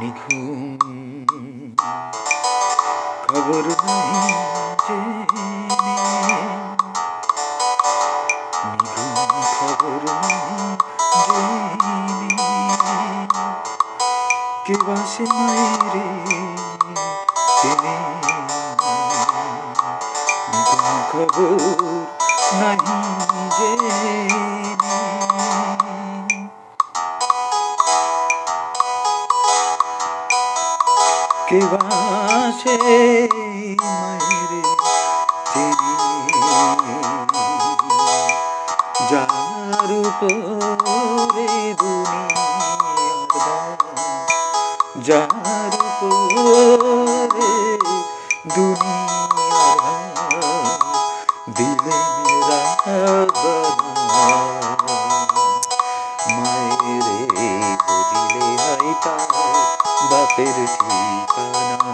নিঘুম খবর নিঘুম খবর কে বাসে চেনে নিঘুম খবর নাহি যে কে বাসে মায়েরে চিনি যার উপরে দুনিয়ার যার উপরে বাপের ঠিকানা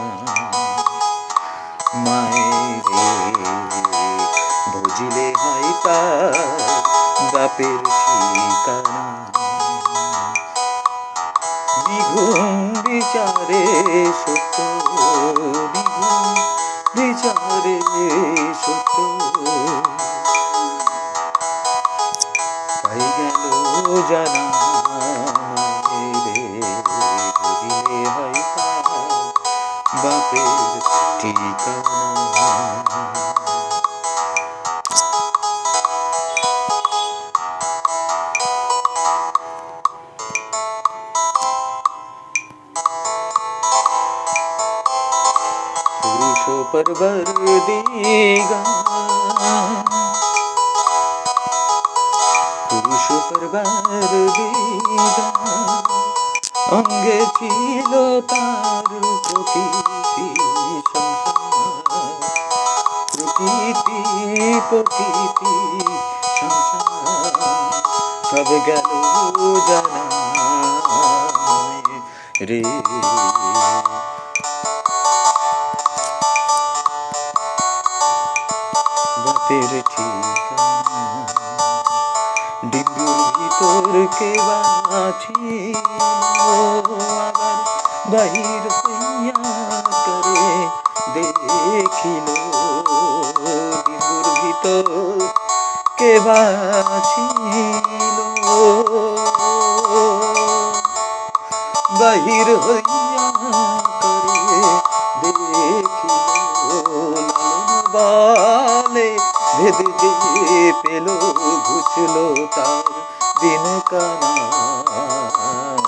বুঝিলে বাপের ঠিকানা। নিঘুম বিচারে সত্য নিঘুম বিচারে সত্য। पुरुष परवर देगा পুরুষ পরবার দেগা অঙ্গে ছিল তার প্রকৃতি সংসার প্রকৃতি প্রকৃতি সংসার সব গেল জানা রে ডিঙ্গুর ভিতর কে বাছিল আবার বাহির হইয়া করে দেখিল বাছিল বাহির হইয়া করে দেখিল বালে ভেদে যে পেল ঘুচলো তার দিন কানা মায়েরে